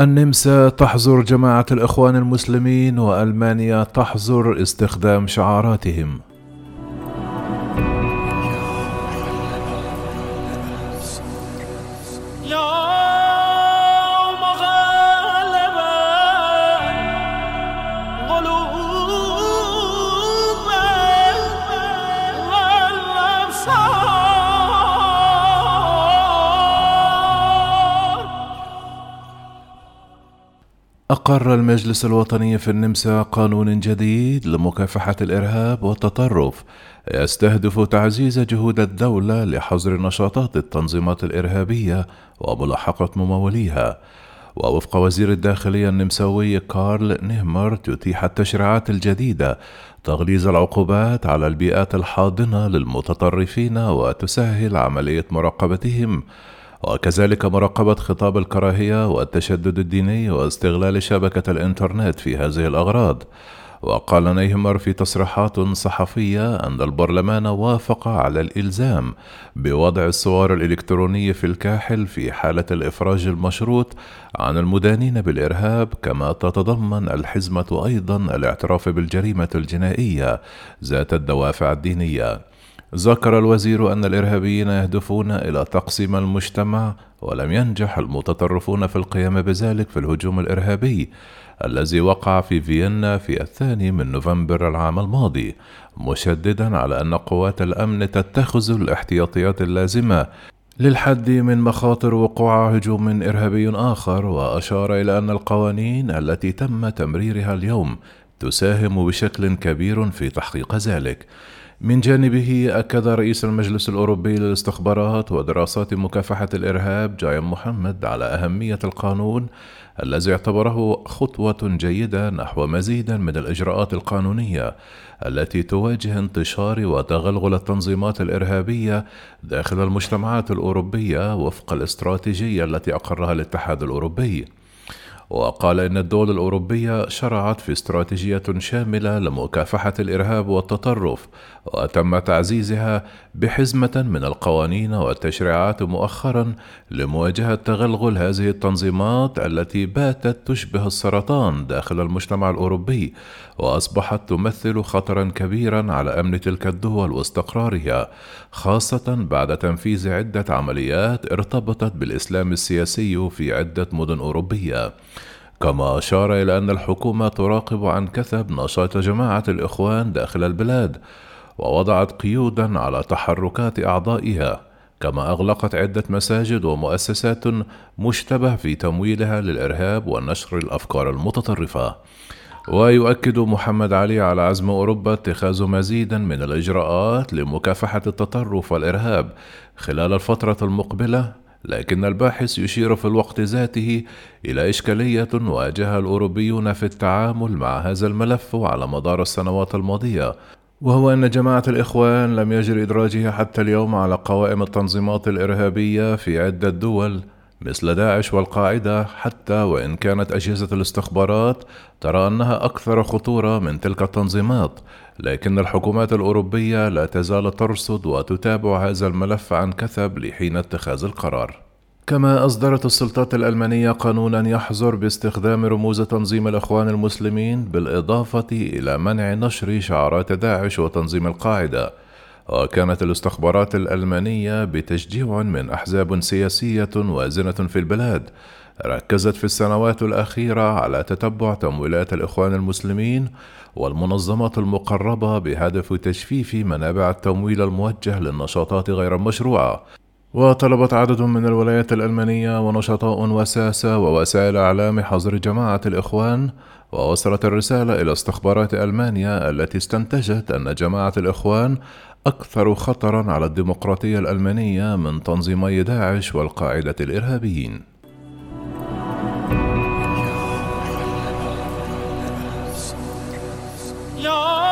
النمسا تحظر جماعة الإخوان المسلمين وألمانيا تحظر استخدام شعاراتهم. أقر المجلس الوطني في النمسا قانون جديد لمكافحة الإرهاب والتطرف. يستهدف تعزيز جهود الدولة لحظر نشاطات التنظيمات الإرهابية وملاحقة مموليها. ووفق وزير الداخلية النمساوي كارل نيمر تتيح التشريعات الجديدة تغليظ العقوبات على البيئات الحاضنة للمتطرفين وتسهل عملية مراقبتهم. وكذلك مراقبة خطاب الكراهية والتشدد الديني واستغلال شبكة الإنترنت في هذه الأغراض. وقال نيهمر في تصريحات صحفية أن البرلمان وافق على الإلزام بوضع الصور الإلكترونية في الكاحل في حالة الإفراج المشروط عن المدانين بالإرهاب كما تتضمن الحزمة أيضا الاعتراف بالجريمة الجنائية ذات الدوافع الدينية. ذكر الوزير أن الإرهابيين يهدفون إلى تقسيم المجتمع ولم ينجح المتطرفون في القيام بذلك في الهجوم الإرهابي الذي وقع في فيينا في الثاني من نوفمبر العام الماضي مشددا على أن قوات الأمن تتخذ الاحتياطيات اللازمة للحد من مخاطر وقوع هجوم إرهابي آخر وأشار إلى أن القوانين التي تم تمريرها اليوم تساهم بشكل كبير في تحقيق ذلك. من جانبه أكد رئيس المجلس الأوروبي للاستخبارات ودراسات مكافحة الإرهاب جايم محمد على أهمية القانون الذي اعتبره خطوة جيدة نحو مزيد من الإجراءات القانونية التي تواجه انتشار وتغلغل التنظيمات الإرهابية داخل المجتمعات الأوروبية وفق الاستراتيجية التي أقرها الاتحاد الأوروبي. وقال إن الدول الأوروبية شرعت في استراتيجية شاملة لمكافحة الإرهاب والتطرف وتم تعزيزها بحزمة من القوانين والتشريعات مؤخرا لمواجهة تغلغل هذه التنظيمات التي باتت تشبه السرطان داخل المجتمع الأوروبي وأصبحت تمثل خطرا كبيرا على أمن تلك الدول واستقرارها خاصة بعد تنفيذ عدة عمليات ارتبطت بالإسلام السياسي في عدة مدن أوروبية. كما أشار إلى أن الحكومة تراقب عن كثب نشاط جماعة الإخوان داخل البلاد ووضعت قيودا على تحركات أعضائها كما أغلقت عدة مساجد ومؤسسات مشتبه في تمويلها للإرهاب ونشر الأفكار المتطرفة. ويؤكد محمد علي على عزم أوروبا اتخاذ مزيدا من الإجراءات لمكافحة التطرف والإرهاب خلال الفترة المقبلة لكن الباحث يشير في الوقت ذاته إلى إشكالية واجهها الأوروبيون في التعامل مع هذا الملف على مدار السنوات الماضية وهو أن جماعة الإخوان لم يجر إدراجها حتى اليوم على قوائم التنظيمات الإرهابية في عدة دول. مثل داعش والقاعدة حتى وإن كانت أجهزة الاستخبارات ترى أنها أكثر خطورة من تلك التنظيمات، لكن الحكومات الأوروبية لا تزال ترصد وتتابع هذا الملف عن كثب لحين اتخاذ القرار. كما أصدرت السلطات الألمانية قانونا يحظر باستخدام رموز تنظيم الإخوان المسلمين بالإضافة إلى منع نشر شعارات داعش وتنظيم القاعدة وكانت الاستخبارات الألمانية بتشجيع من أحزاب سياسية وازنة في البلاد. ركزت في السنوات الأخيرة على تتبع تمويلات الإخوان المسلمين والمنظمات المقربة بهدف تجفيف منابع التمويل الموجه للنشاطات غير المشروعة وطلبت عدد من الولايات الألمانية ونشطاء وساسة ووسائل إعلام حظر جماعة الإخوان ووصلت الرسالة إلى استخبارات ألمانيا التي استنتجت أن جماعة الإخوان أكثر خطرًا على الديمقراطية الألمانية من تنظيمي داعش والقاعدة الإرهابيين. No!